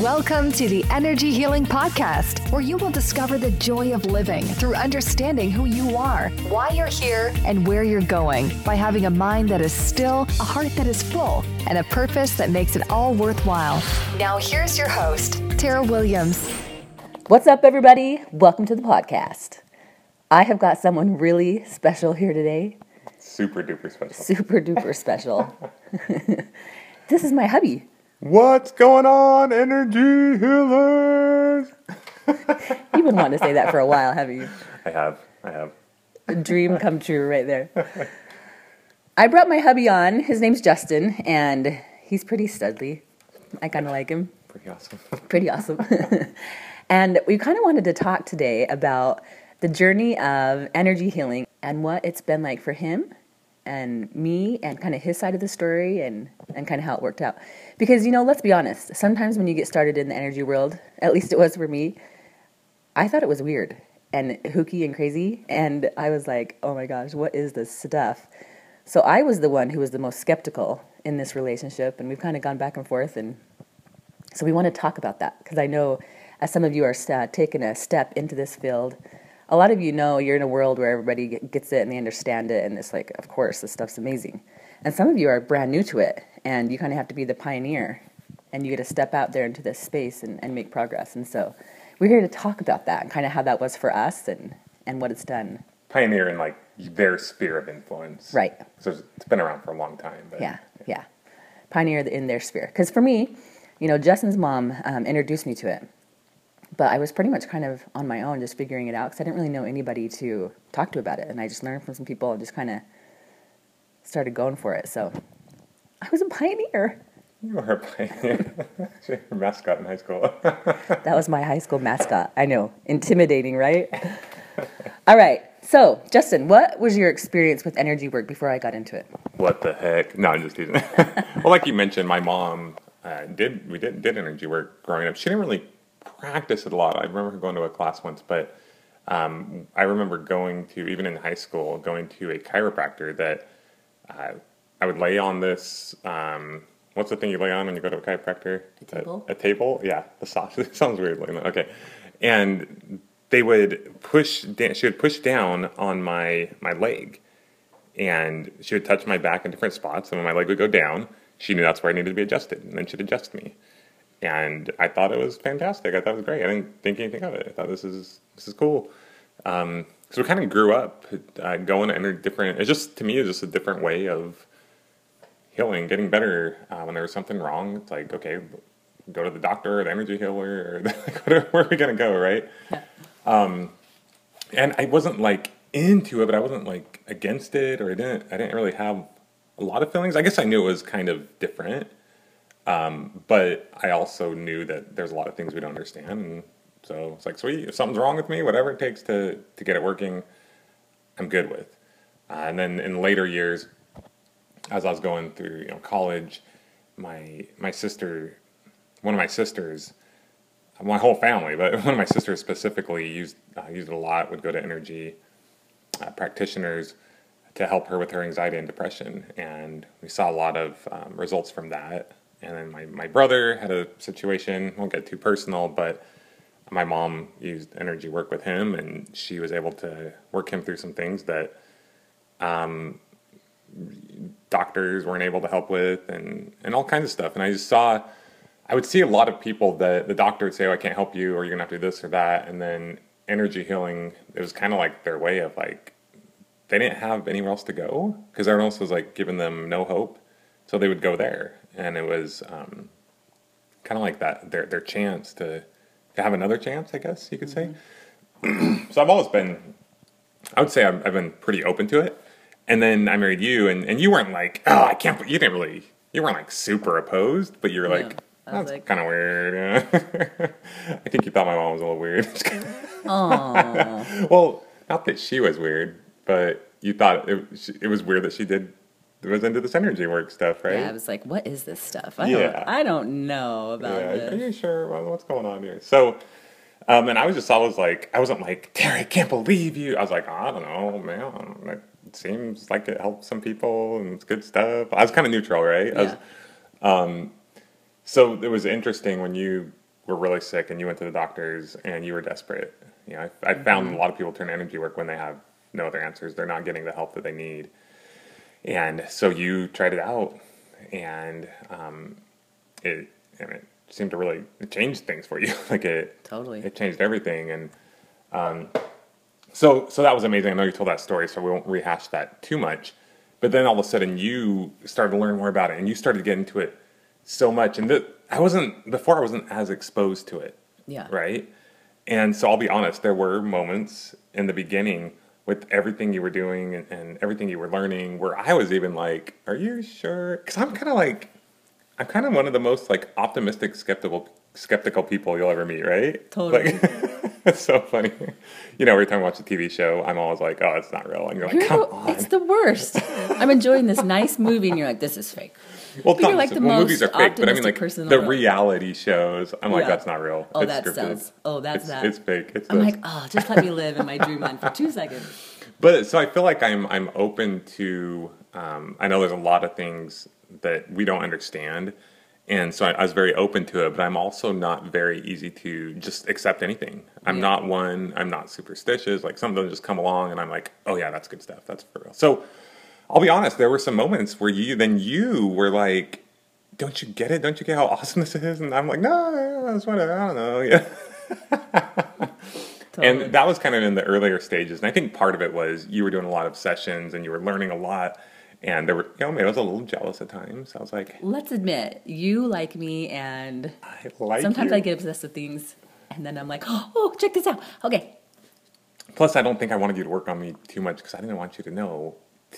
Welcome to the Energy Healing Podcast, where you will discover the joy of living through understanding who you are, why you're here, and where you're going by having a mind that is still, a heart that is full, and a purpose that makes it all worthwhile. Now, here's your host, Tara Williams. What's up, everybody? Welcome to the podcast. I have got someone really special here today. Super duper special. Super duper special. this is my hubby. What's going on, energy healers? You've been wanting to say that for a while, haven't you? I have. I have. A dream come true right there. I brought my hubby on. His name's Justin, and he's pretty studly. I kind of like him. Pretty awesome. Pretty awesome. and we kind of wanted to talk today about the journey of energy healing and what it's been like for him and me and kind of his side of the story and, and kind of how it worked out. Because, you know, let's be honest, sometimes when you get started in the energy world, at least it was for me, I thought it was weird and hooky and crazy. And I was like, oh my gosh, what is this stuff? So I was the one who was the most skeptical in this relationship. And we've kind of gone back and forth. And so we want to talk about that because I know as some of you are uh, taking a step into this field, a lot of you know you're in a world where everybody gets it and they understand it. And it's like, of course, this stuff's amazing. And some of you are brand new to it and you kind of have to be the pioneer and you get to step out there into this space and, and make progress. And so we're here to talk about that and kind of how that was for us and, and what it's done. Pioneer in like their sphere of influence. Right. So it's been around for a long time. But Yeah, yeah. Pioneer in their sphere. Because for me, you know, Justin's mom um, introduced me to it. But I was pretty much kind of on my own, just figuring it out because I didn't really know anybody to talk to about it. And I just learned from some people and just kind of started going for it. So I was a pioneer. You were a pioneer. Your mascot in high school. That was my high school mascot. I know. Intimidating, right? All right. So, Justin, what was your experience with energy work before I got into it? what the heck? No, I'm just teasing. well, like you mentioned, my mom uh, did we did did energy work growing up. She didn't really practice it a lot. I remember going to a class once, but um, I remember going to even in high school going to a chiropractor that uh, I would lay on this. Um, what's the thing you lay on when you go to a chiropractor? A table? A, table? Yeah, the sauce. It sounds weird. Like that. Okay, and they would push. She would push down on my my leg, and she would touch my back in different spots. And when my leg would go down, she knew that's where I needed to be adjusted, and then she'd adjust me. And I thought it was fantastic. I thought it was great. I didn't think anything of it. I thought this is this is cool. Um, so we kind of grew up uh, going in a different. It's just to me, it's just a different way of healing, getting better. Uh, when there was something wrong, it's like okay, go to the doctor or the energy healer, or whatever, where are we gonna go, right? Um, and I wasn't like into it, but I wasn't like against it, or I didn't. I didn't really have a lot of feelings. I guess I knew it was kind of different, um, but I also knew that there's a lot of things we don't understand, and so it's like, sweet, if something's wrong with me, whatever it takes to to get it working, I'm good with. Uh, and then in later years, as I was going through, you know, college, my my sister, one of my sisters, my whole family, but one of my sisters specifically used uh, used it a lot. Would go to energy uh, practitioners to help her with her anxiety and depression, and we saw a lot of um, results from that. And then my my brother had a situation. Won't get too personal, but my mom used energy work with him, and she was able to work him through some things that um, doctors weren't able to help with, and and all kinds of stuff. And I just saw, I would see a lot of people that the doctor would say, "Oh, I can't help you," or "You're gonna have to do this or that," and then energy healing. It was kind of like their way of like they didn't have anywhere else to go because everyone else was like giving them no hope, so they would go there, and it was um, kind of like that their their chance to to have another chance, I guess you could say. so I've always been, I would say I've, I've been pretty open to it. And then I married you, and, and you weren't like, oh, I can't. You didn't really. You weren't like super opposed, but you were like, was that's like- kind of weird. I think you thought my mom was a little weird. Oh, well, not that she was weird, but you thought it, it was weird that she did was into this energy work stuff, right? yeah. I was like, what is this stuff? I Yeah. don't, I don't know about Yeah, are you sure? Well, what's going on here? So, um, and I was just always like, I wasn't like, Terry, I can't believe you. I was like, I don't know, man. It seems like it helps some people and it's good stuff. I was kind of neutral, right? I was, Yeah. um, so it was interesting when you were really sick and you went to the doctors and you were desperate. You know, I, I found a lot of people turn energy work when they have no other answers. They're not getting the help that they need. And so you tried it out and um, it, and it seemed to really change things for you. like it Totally. it changed everything. And um, so so that was amazing. I know you told that story, so we won't rehash that too much. But then all of a sudden, you started to learn more about it, and you started to get into it so much. And th- I wasn't before. I wasn't as exposed to it, Yeah. right? And so I'll be honest. There were moments in the beginning with everything you were doing and, and everything you were learning where I was even like, "Are you sure?" Because I'm kind of like, I'm kind of one of the most like optimistic, skeptical, skeptical people you'll ever meet, right? Totally. Like, it's so funny. You know, every time I watch a TV show, I'm always like, "Oh, it's not real," and you're like, You're "Come on." It's the worst. I'm enjoying this nice movie, and you're like, this is fake. Well, not- like the well, movies are fake, but I mean, like the world. reality shows. I'm like, Yeah. that's not real. Oh, it's that scripted. sounds. Oh, that's it's, that. It's fake. It's I'm this. like, oh, just let me live in my dreamland for two seconds. But so I feel like I'm I'm open to. Um, I know there's a lot of things that we don't understand, and so I, I was very open to it. But I'm also not very easy to just accept anything. I'm Yeah. not one. I'm not superstitious. Like some of them just come along, and I'm like, oh yeah, that's good stuff. That's for real. So I'll be honest. There were some moments where you then you were like, don't you get it? Don't you get how awesome this is? And I'm like, no, that's what I don't know. Yeah. Totally. And that was kind of in the earlier stages. And I think part of it was you were doing a lot of sessions and you were learning a lot. And there were, you know, maybe I was a little jealous at times. I was like, Let's admit, you like me, and I like sometimes you. I get obsessed with things, and then I'm like, oh, oh, check this out. Okay, Plus, I don't think I wanted you to work on me too much because I didn't want you to know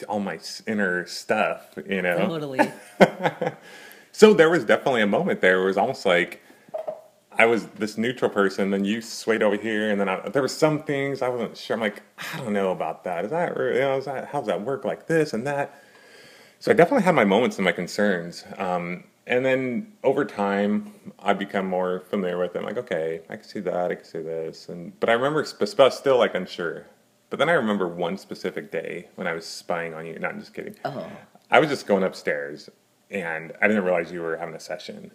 all my inner stuff, you know? totally. So there was definitely a moment there where it was almost like I was this neutral person, then you swayed over here, and then I, there were some things I wasn't sure. I'm like, I don't know about that. Is that you know? Is that how does that work like this and that? So I definitely had my moments and my concerns, um, and then over time I become more familiar with them. Like, okay, I can see that, I can see this, and but I remember still like unsure. But then I remember one specific day when I was spying on you. Not just kidding. Oh. I was just going upstairs, and I didn't realize you were having a session.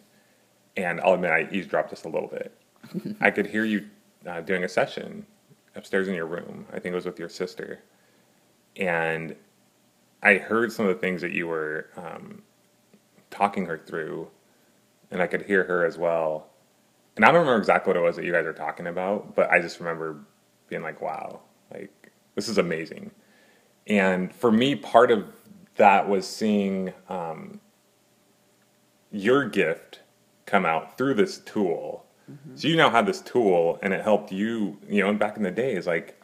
And I'll admit, I eavesdropped just a little bit. I could hear you uh, doing a session upstairs in your room. I think it was with your sister. And I heard some of the things that you were um, talking her through, and I could hear her as well. And I don't remember exactly what it was that you guys were talking about, but I just remember being like, wow, this is amazing. And for me, part of that was seeing um, your gift come out through this tool. So you now had this tool, and it helped you. You know, and back in the days, like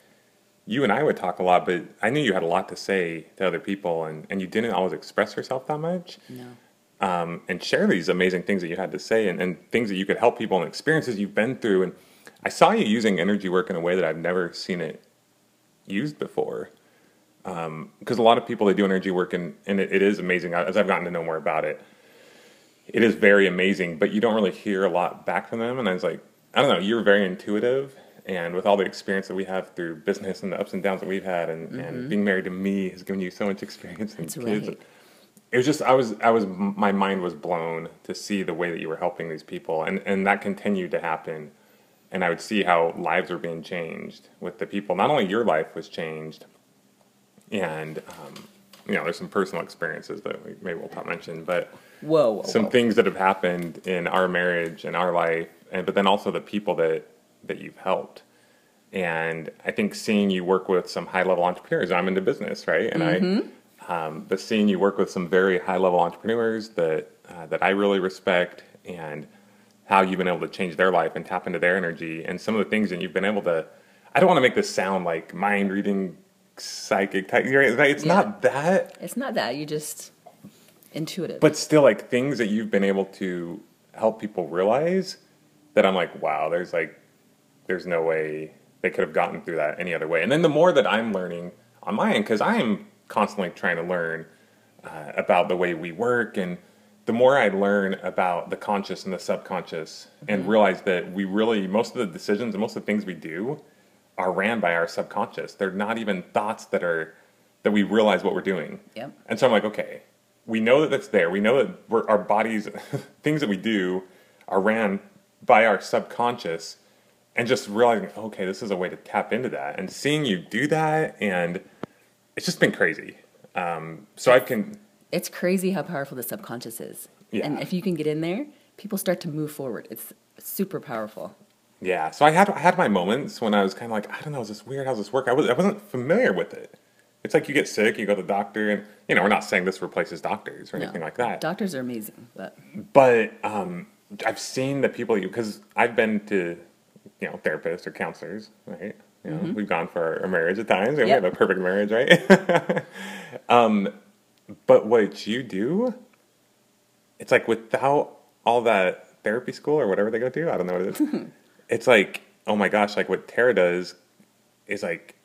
you and I would talk a lot, but I knew you had a lot to say to other people, and, and you didn't always express yourself that much. No. Um, and share these amazing things that you had to say, and, and things that you could help people and experiences you've been through. And I saw you using energy work in a way that I've never seen it used before. Um, because a lot of people they do energy work and, and it, it is amazing. As i've gotten to know more about it it is very amazing but you don't really hear a lot back from them. And i was like i don't know you're very intuitive. And with all the experience that we have through business and the ups and downs that we've had and, and mm-hmm. being married to me has given you so much experience and That's kids. right. it was just i was i was my mind was blown to see the way that you were helping these people. And and that continued to happen and i would see how lives were being changed with the people not only your life was changed and um, you know there's some personal experiences that we maybe we'll not mention but Whoa, whoa, some whoa. things that have happened in our marriage and our life and but then also the people that that you've helped and i think seeing you work with some high level entrepreneurs i'm into business right and Mm-hmm. i um, but seeing you work with some very high level entrepreneurs that uh, that i really respect and how you've been able to change their life and tap into their energy and some of the things that you've been able to i don't want to make this sound like mind reading psychic type it's Yeah. not that It's not that you just intuitive. but still like things that you've been able to help people realize that I'm like, wow, there's like there's no way they could have gotten through that any other way. And then the more that I'm learning on my end, because I am constantly trying to learn uh, about the way we work, and the more I learn about the conscious and the subconscious, and realize that we really most of the decisions and most of the things we do are ran by our subconscious. They're not even thoughts that are that we realize what we're doing. Yep. And so I'm like, okay, we know that that's there. We know that we're, our bodies, things that we do, are ran by our subconscious and just realizing, okay, this is a way to tap into that and seeing you do that. And it's just been crazy. Um, so I can, It's crazy how powerful the subconscious is. Yeah. And if you can get in there, people start to move forward. It's super powerful. yeah. So I had, I had my moments when I was kind of like, I don't know, is this weird? How's this work? I, was, I wasn't familiar with it. It's like you get sick, you go to the doctor, and you know, we're not saying this replaces doctors or No. anything like that. Doctors are amazing, but but um, I've seen the people you because I've been to you know therapists or counselors, right? You know, We've gone for our marriage at times, and we Mm-hmm. Have a perfect marriage, right? um, but what you do, it's like without all that therapy school or whatever they go to, I don't know what it is. it's like oh my gosh, like what Tara does is like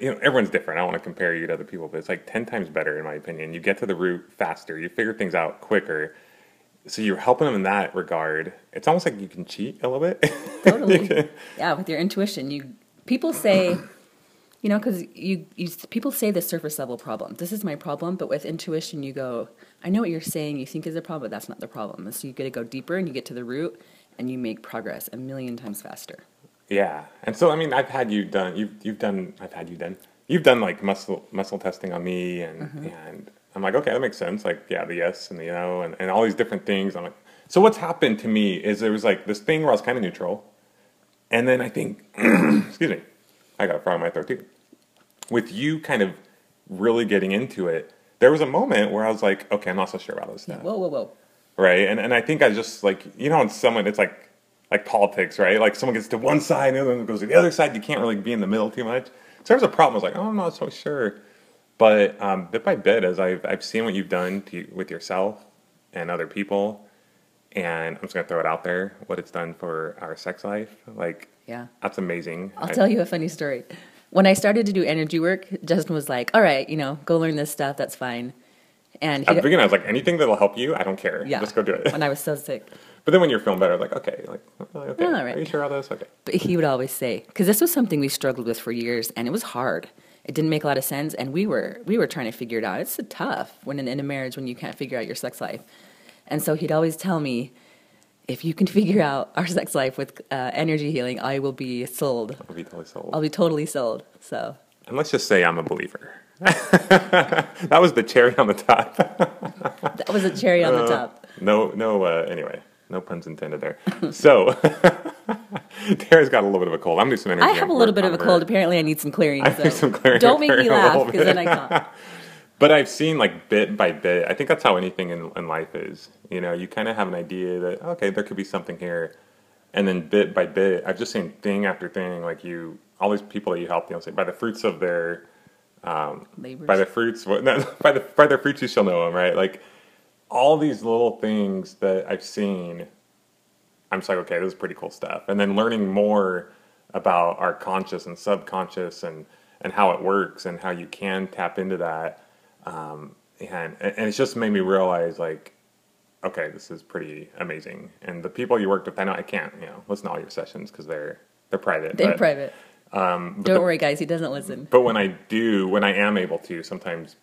you know, everyone's different. I don't want to compare you to other people, but it's like 10 times better, in my opinion. You get to the root faster, you figure things out quicker. So you're helping them in that regard. It's almost like you can cheat a little bit. totally. yeah, with your intuition, you people say, you know, because you, you people say the surface level problem. This is my problem, but with intuition, you go, I know what you're saying. You think is a problem, but that's not the problem. And so you get to go deeper, and you get to the root, and you make progress a million times faster. yeah. And so, I mean, I've had you done, you've, you've done, I've had you done, you've done like muscle, muscle testing on me. And, mm-hmm. and I'm like, okay, that makes sense. Like, yeah, the yes and the no and, and all these different things. I'm like, so what's happened to me is there was like this thing where I was kind of neutral. And then I think, excuse me, I got in my throat too. With you kind of really getting into it, there was a moment where I was like, okay, I'm not so sure about this stuff. Whoa, whoa, whoa! Right. And and I think I just like you know, when someone it's like like politics, right? Like someone gets to one side and the other one goes to the other side, you can't really be in the middle too much. So there's a problem. I was like, oh, I'm not so sure. But um, bit by bit, as I've I've seen what you've done to, with yourself and other people, and I'm just gonna throw it out there, what it's done for our sex life, like Yeah. that's amazing. I'll I- tell you a funny story. When I started to do energy work, Justin was like, "All right, you know, go learn this stuff. That's fine." And At the he, beginning, I was like, anything that'll help you, I don't care. yeah, Just go do it. When I was so sick, But then when you're feeling better, like, okay, like, uh, okay, All right. are you sure about this? Okay. but he would always say, because this was something we struggled with for years, and it was hard. It didn't make a lot of sense, and we were we were trying to figure it out. It's tough when in, in a marriage when you can't figure out your sex life, and so he'd always tell me, "If you can figure out our sex life with uh, energy healing, I will be sold. I'll be totally sold. I'll be totally sold." So And let's just say I'm a believer. that was the cherry on the top. that was a cherry on the top. no, no. Uh, anyway, no puns intended there. So, Tara's got a little bit of a cold. I'm doing some energy. I have a little bit of a cold. Apparently, I need some clearing. I So need some clearing don't make me laugh because then I can't. But I've seen like bit by bit. I think that's how anything in, in life is. You know, you kind of have an idea that okay, there could be something here, and then bit by bit, I've just seen thing after thing. Like you, all these people that you help, you know, say by the fruits of their um, Labors. by the fruits what- no, by the by their fruits you shall know them right like all these little things that i've seen i'm just like okay this is pretty cool stuff and then learning more about our conscious and subconscious and and how it works and how you can tap into that um, and and it's just made me realize like okay this is pretty amazing and the people you worked with i know i can't you know listen to all your sessions because they're they're private They're but- private. um, Don't the- worry, guys. He doesn't listen. but when I do, when I am able to, sometimes,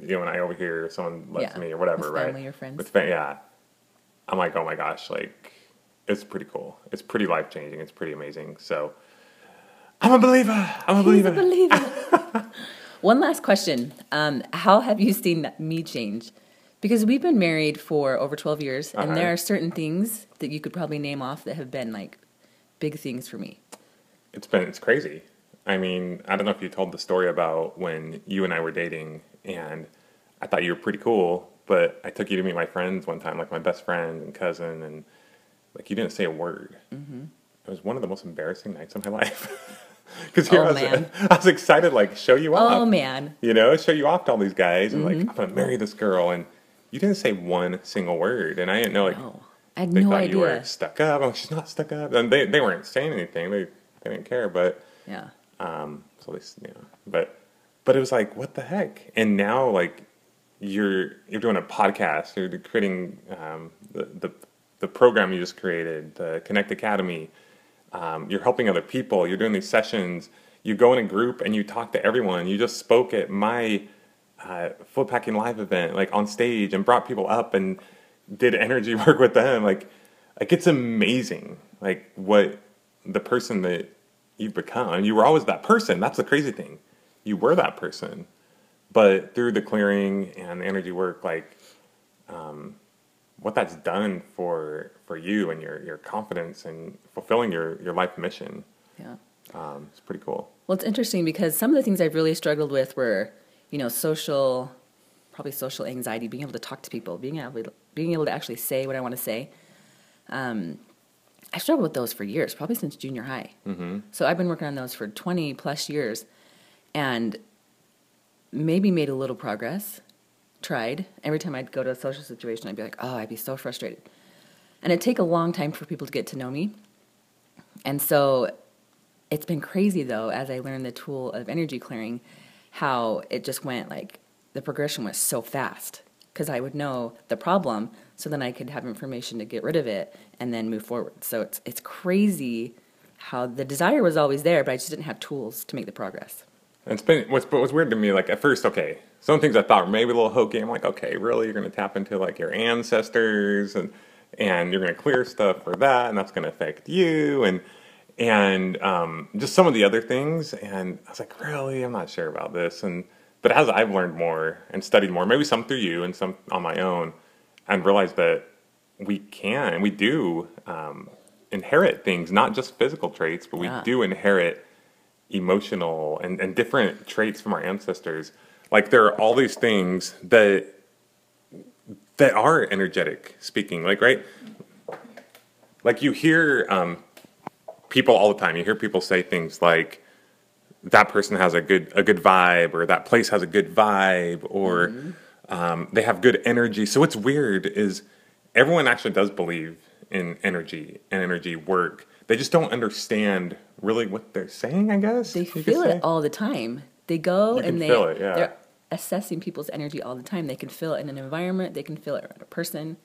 you know, when I overhear someone lets Yeah, me or whatever, with right? family or friends. With fa- yeah, I'm like, oh my gosh, like it's pretty cool. It's pretty life changing. It's pretty amazing. So, I'm a believer. I'm a He's believer. a believer. One last question. Um, how have you seen me change? Because we've been married for over 12 years, and Uh-huh. there are certain things that you could probably name off that have been like big things for me. It's been it's crazy. I mean, I don't know if you told the story about when you and I were dating, and I thought you were pretty cool, but I took you to meet my friends one time, like my best friend and cousin, and like you didn't say a word. Mm-hmm. It was one of the most embarrassing nights of my life. Because here Oh, I, was, man. I was excited, like show you off. Oh man, You know, show you off to all these guys, and Mm-hmm. like I'm gonna marry this girl, and you didn't say one single word, and I didn't know like no, I had they no thought you were stuck up. I'm like, she's not stuck up, and they they weren't saying anything. They they didn't care, but. Yeah, Um, so they, you know, but but it was like, what the heck? And now, like, you're you're doing a podcast. You're creating um, the, the the program you just created, the Connect Academy. Um, you're helping other people. You're doing these sessions. You go in a group and you talk to everyone. You just spoke at my uh, packing live event, like on stage, and brought people up and did energy work with them. Like like it's amazing, like what the person that you've become. You were always that person. That's the crazy thing. You were that person, but through the clearing and the energy work, like um, what that's done for for you and your your confidence and fulfilling your your life mission. Yeah. Um, it's pretty cool. Well, it's interesting because some of the things I've really struggled with were, you know, social, probably social anxiety, being able to talk to people, being able to, being able to actually say what I want to say. Um, I struggled with those for years, probably since junior high. Mm-hmm. So I've been working on those for 20 plus years and maybe made a little progress. Tried. Every time I'd go to a social situation, I'd be like, oh, I'd be so frustrated. And it'd take a long time for people to get to know me. And so it's been crazy though, as I learned the tool of energy clearing, how it just went like the progression was so fast because I would know the problem, so then I could have information to get rid of it and then move forward. So it's it's crazy how the desire was always there, but I just didn't have tools to make the progress. And it's been what's what's weird to me. Like at first, okay, some things I thought were maybe a little hokey. I'm like, okay, really, you're going to tap into like your ancestors and and you're going to clear stuff for that, and that's going to affect you and and um, just some of the other things. And I was like, really, I'm not sure about this. And but as I've learned more and studied more, maybe some through you and some on my own, and realized that we can and we do um, inherit things, not just physical traits, but we Yeah. do inherit emotional and, and different traits from our ancestors. Like there are all these things that that are energetic speaking. Like right, like you hear um, people all the time. You hear people say things like that person has a good a good vibe, or that place has a good vibe, or um, they have good energy. So what's weird is everyone actually does believe in energy and energy work. They just don't understand really what they're saying. I guess They feel it all the time. They go and they feel it, yeah. they're assessing people's energy all the time. They can feel it in an environment. They can feel it around a person.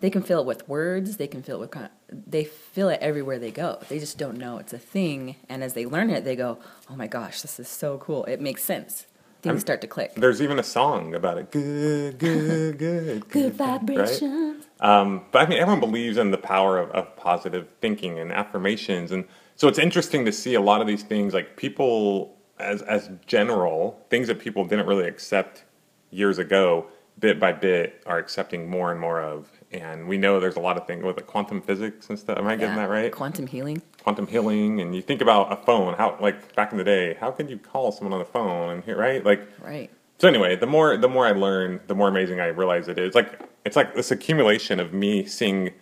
They can feel it with words. They can feel it with. They feel it everywhere they go. They just don't know it's a thing. And as they learn it, they go, "Oh my gosh, this is so cool! It makes sense." Things I'm- start to click. There's even a song about it. Good, good, good, Good right? vibrations. Um, but I mean, everyone believes in the power of, of positive thinking and affirmations, and so it's interesting to see a lot of these things, like people as as general things that people didn't really accept years ago, bit by bit, are accepting more and more of. And we know there's a lot of things with the quantum physics and stuff. Am I getting that right? Quantum healing. quantum healing, and you think about a phone. How like back in the day, how could you call someone on the phone and hear right? Like Right. so anyway, the more the more I learn, the more amazing I realize it is. Like it's like this accumulation of me seeing,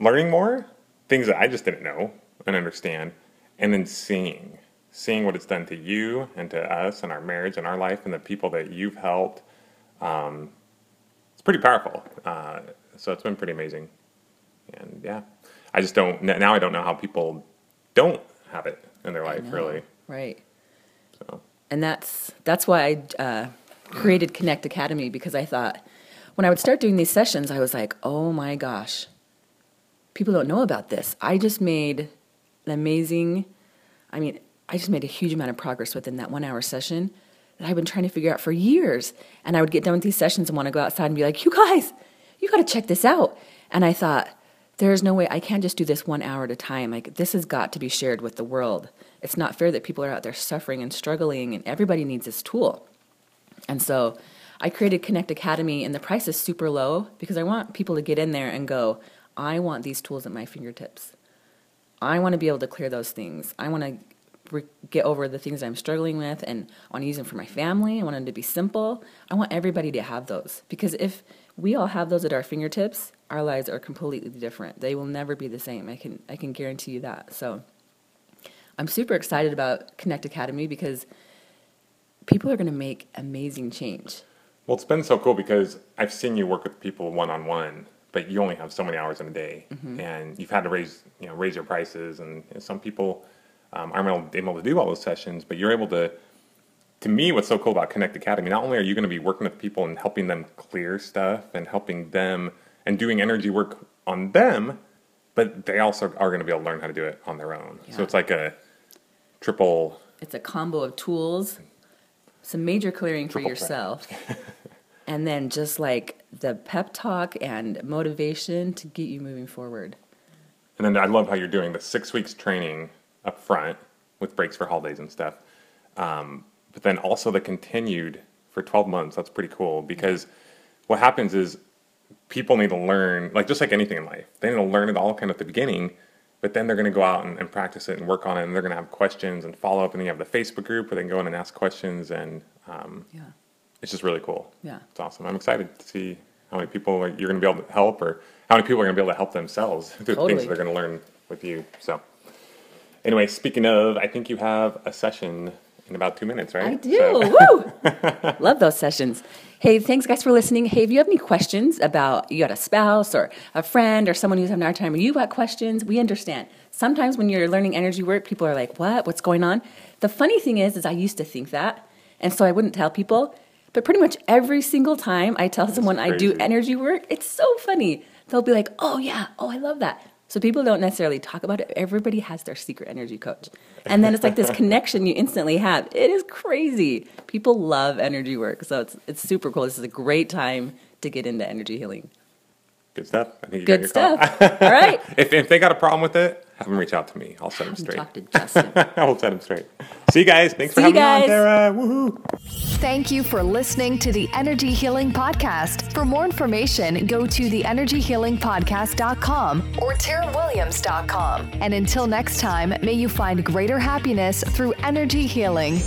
learning more things that I just didn't know and understand, and then seeing, seeing what it's done to you and to us and our marriage and our life and the people that you've helped. Um, it's pretty powerful. Uh, so it's been pretty amazing, and yeah, I just don't now. I don't know how people don't have it in their life really. Right. So and that's that's why I uh, created Connect Academy because I thought when I would start doing these sessions, I was like, oh my gosh, people don't know about this. I just made an amazing. I mean, I just made a huge amount of progress within that one hour session that I've been trying to figure out for years. And I would get done with these sessions and want to go outside and be like, you guys, you got to check this out. And I thought, there's no way I can't just do this one hour at a time. Like this has got to be shared with the world. It's not fair that people are out there suffering and struggling, and everybody needs this tool. And so I created Connect Academy, and the price is super low because I want people to get in there and go, I want these tools at my fingertips. I want to be able to clear those things. I want to re- get over the things I'm struggling with, and I want to use them for my family. I want them to be simple. I want everybody to have those because if we all have those at our fingertips, our lives are completely different. They will never be the same. I can I can guarantee you that. So I'm super excited about Connect Academy because people are going to make amazing change. Well, it's been so cool because I've seen you work with people one on one, but you only have so many hours in a day, mm-hmm. and you've had to raise you know raise your prices, and you know, some people um, aren't able, able to do all those sessions, but you're able to. To me, what's so cool about Connect Academy, not only are you going to be working with people and helping them clear stuff and helping them and doing energy work on them, but they also are going to be able to learn how to do it on their own. So it's like a triple It's a combo of tools, some major clearing for yourself, and then just like the pep talk and motivation to get you moving forward. And then I love how you're doing the six weeks training up front with breaks for holidays and stuff. Um, but then also the continued for 12 months. That's pretty cool because what happens is people need to learn, like just like anything in life, they need to learn it all kind of at the beginning, but then they're going to go out and, and, practice it and work on it, and they're going to have questions and follow up. And then you have the Facebook group where they can go in and ask questions, and um, yeah. it's just really cool. Yeah, it's awesome. I'm excited to see how many people you're going to be able to help, or how many people are going to be able to help themselves through totally. things they're going to learn with you. So, anyway, speaking of, I think you have a session in about two minutes, right? I do. So. Love those sessions. Hey, thanks guys for listening. Hey, if you have any questions about you got a spouse or a friend or someone who's having a hard time, or you got questions, we understand. Sometimes when you're learning energy work, people are like, "What? What's going on?" The funny thing is, is I used to think that, and so I wouldn't tell people. But pretty much every single time I tell That's someone crazy. I do energy work, it's so funny. They'll be like, "Oh yeah, oh I love that." So people don't necessarily talk about it. Everybody has their secret energy coach. And then it's like this connection you instantly have. It is crazy. People love energy work. So it's it's super cool. This is a great time to get into energy healing. Good stuff. I think you Good stuff. All right. if, if they got a problem with it, have them reach out to me. I'll set them straight. Talk to Justin. I'll set them straight. See you guys. Thanks for having me on, Tara. Woohoo. Thank you for listening to the Energy Healing Podcast. For more information, go to theenergyhealingpodcast.com or tarawilliams.com. And until next time, may you find greater happiness through energy healing.